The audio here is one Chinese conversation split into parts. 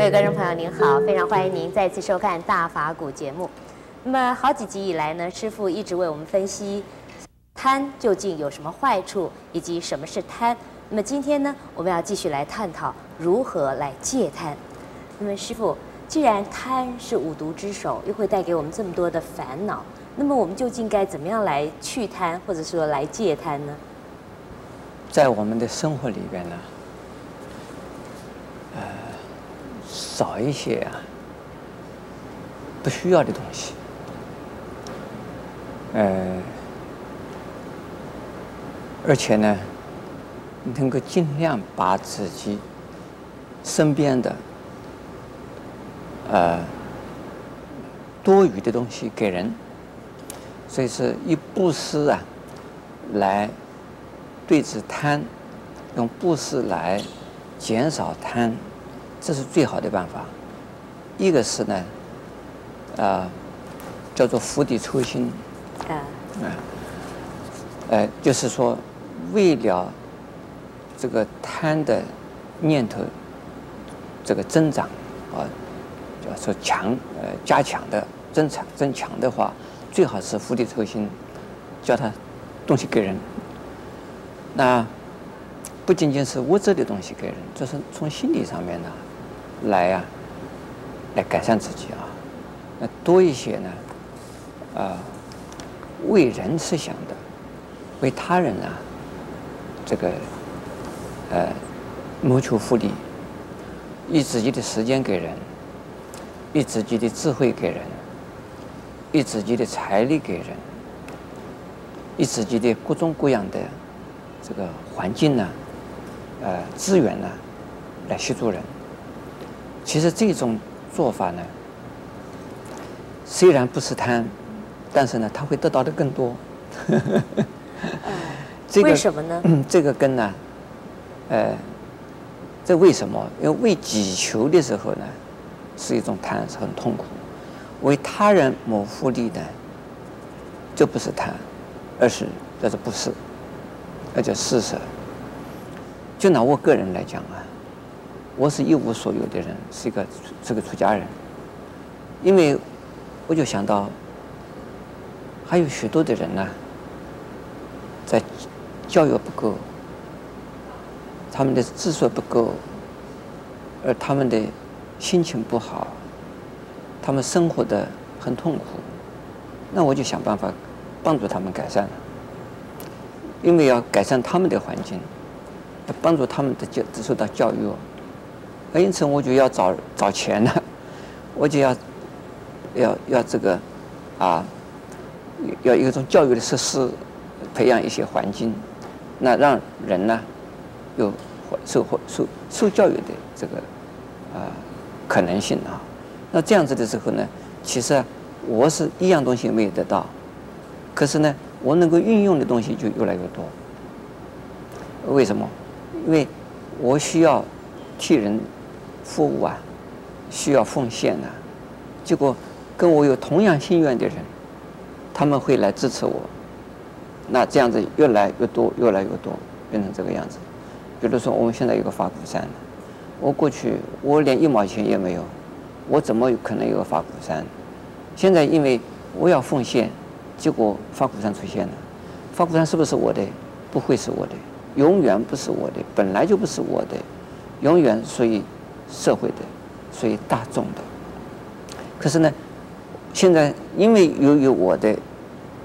各位观众朋友您好，非常欢迎您再次收看《大法古》节目。那么好几集以来呢，师傅一直为我们分析贪究竟有什么坏处，以及什么是贪。那么今天呢，我们要继续来探讨如何来戒贪。那么师傅，既然贪是五毒之首，又会带给我们这么多的烦恼，那么我们究竟该怎么样来去贪，或者说来戒贪呢？在我们的生活里边呢，呃，少一些啊不需要的东西，呃，而且呢，能够尽量把自己身边的。呃，多余的东西给人，所以是以布施啊，来对治贪，用布施来减少贪，这是最好的办法。一个是呢，啊、呃，叫做釜底抽薪，啊，呃，就是说，为了这个贪的念头这个增长啊。叫说强呃加强的增强增强的话，最好是釜底抽薪，叫他东西给人。那不仅仅是物质的东西给人，这是从心理上面呢，来呀、来改善自己啊。那多一些呢，啊、为人设想的，为他人啊，这个呃谋求福利，以自己的时间给人。以自己的智慧给人，以自己的财力给人，以自己的各种各样的这个环境呢，呃资源呢，来协助人。其实这种做法呢，虽然不是贪，但是呢，他会得到的更多。这个为什么呢？这个根呢，呃，这为什么？因为为己求的时候呢。是一种贪，是很痛苦。为他人谋福利呢，这不是贪，而是叫做不是，而叫施舍。就拿我个人来讲啊，我是一无所有的人，是一个是个出家人。因为我就想到，还有许多的人呢，在教育不够，他们的知识不够，而他们的。心情不好，他们生活的很痛苦，那我就想办法帮助他们改善了。因为要改善他们的环境，要帮助他们的教受到教育，因此我就要找找钱了，我就要要要这个啊，要一种教育的设施，培养一些环境，那让人呢有受受受受教育的这个啊。可能性啊，那这样子的时候呢，其实我是一样东西没有得到，可是呢，我能够运用的东西就越来越多。为什么？因为我需要替人服务啊，需要奉献啊，结果跟我有同样心愿的人，他们会来支持我，那这样子越来越多，越来越多，变成这个样子。比如说，我们现在有个法鼓山。我过去我连一毛钱也没有，我怎么可能有个法鼓山？现在因为我要奉献，结果法鼓山出现了。法鼓山是不是我的？不会是我的，永远不是我的，本来就不是我的，永远属于社会的，属于大众的。可是呢，现在因为由于我的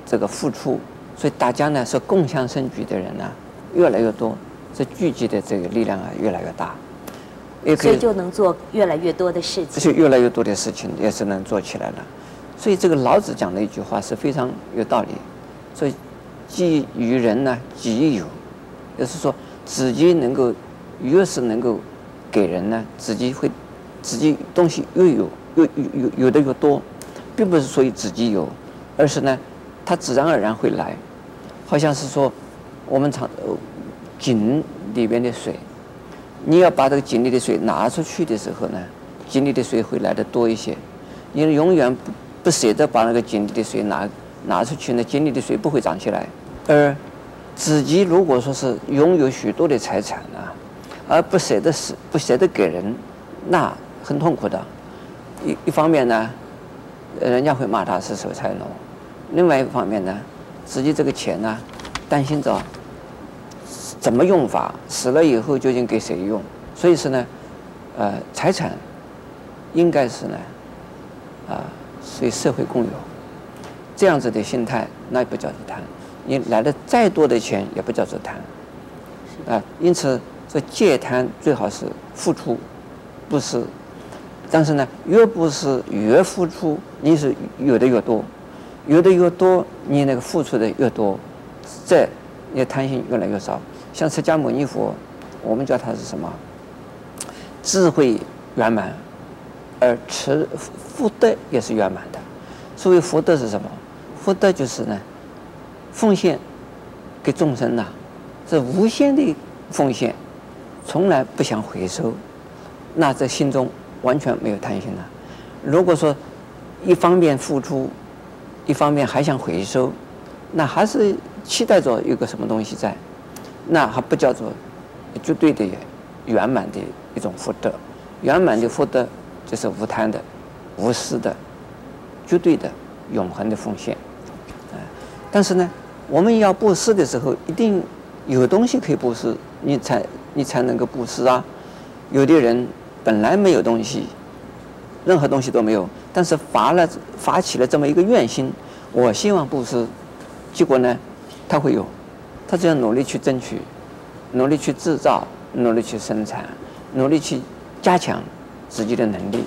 这个付出，所以大家呢是共享盛举的人呢越来越多，这聚集的这个力量啊越来越大。也可以，所以就能做越来越多的事情。这些越来越多的事情也是能做起来了。所以这个老子讲的一句话是非常有道理。所以，己于人呢，己亦有，就是说自己能够越是能够给人呢，自己会自己东西越有越有有有的越多，并不是说自己有，而是呢，它自然而然会来。好像是说我们常井里边的水。你要把这个井里的水拿出去的时候呢，井里的水会来得多一些。你永远不不舍得把那个井里的水拿拿出去呢，井里的水不会涨起来。而自己如果说是拥有许多的财产啊，而不舍得死不舍得给人，那很痛苦的。一一方面呢，人家会骂他是守财奴；另外一方面呢，自己这个钱呢，担心着怎么用法，死了以后究竟给谁用？所以说呢，呃，财产应该是呢，啊，属于社会共有。这样子的心态，那也不叫做贪。你来的再多的钱，也不叫做贪。啊，因此这戒贪最好是付出，不是。但是呢，越不是越付出，你是有的越多，有的越多，你那个付出的越多，这你贪心越来越少。像释迦牟尼佛，我们叫他是什么？智慧圆满，而持福德也是圆满的。所谓福德是什么？福德就是呢，奉献给众生呐、啊，是无限的奉献，从来不想回收，那在心中完全没有贪心了。如果说一方面付出，一方面还想回收，那还是期待着有个什么东西在，那还不叫做绝对的圆满的一种福德。圆满的福德就是无贪的、无私的、绝对的、永恒的奉献。但是呢，我们要布施的时候，一定有东西可以布施，你才你才能够布施啊。有的人本来没有东西，任何东西都没有，但是发了发起了这么一个愿心，我希望布施，结果呢，他会有，他只要努力去争取，努力去制造，努力去生产，努力去加强自己的能力，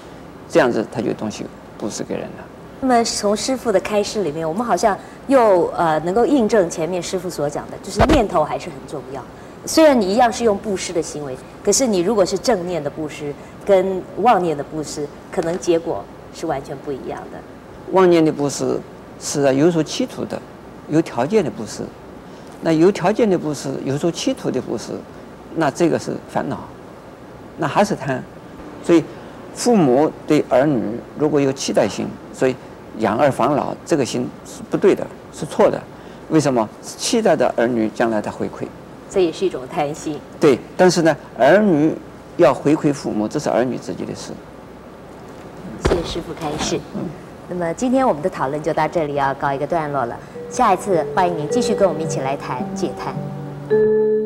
这样子他就东西布施给人了。那么从师傅的开示里面，我们好像又呃能够印证前面师傅所讲的，就是念头还是很重要。虽然你一样是用布施的行为，可是你如果是正念的布施，跟妄念的布施，可能结果是完全不一样的。妄念的布施是有所企图的，有条件的布施。那有条件的布施，有所企图的布施，那这个是烦恼，那还是贪。所以父母对儿女如果有期待心，所以。养儿防老，这个心是不对的，是错的。为什么？期待的儿女将来的回馈，这也是一种贪心。对，但是呢，儿女要回馈父母，这是儿女自己的事。谢谢师傅开示。嗯。那么今天我们的讨论就到这里，要告一个段落了。下一次欢迎您继续跟我们一起来谈戒贪。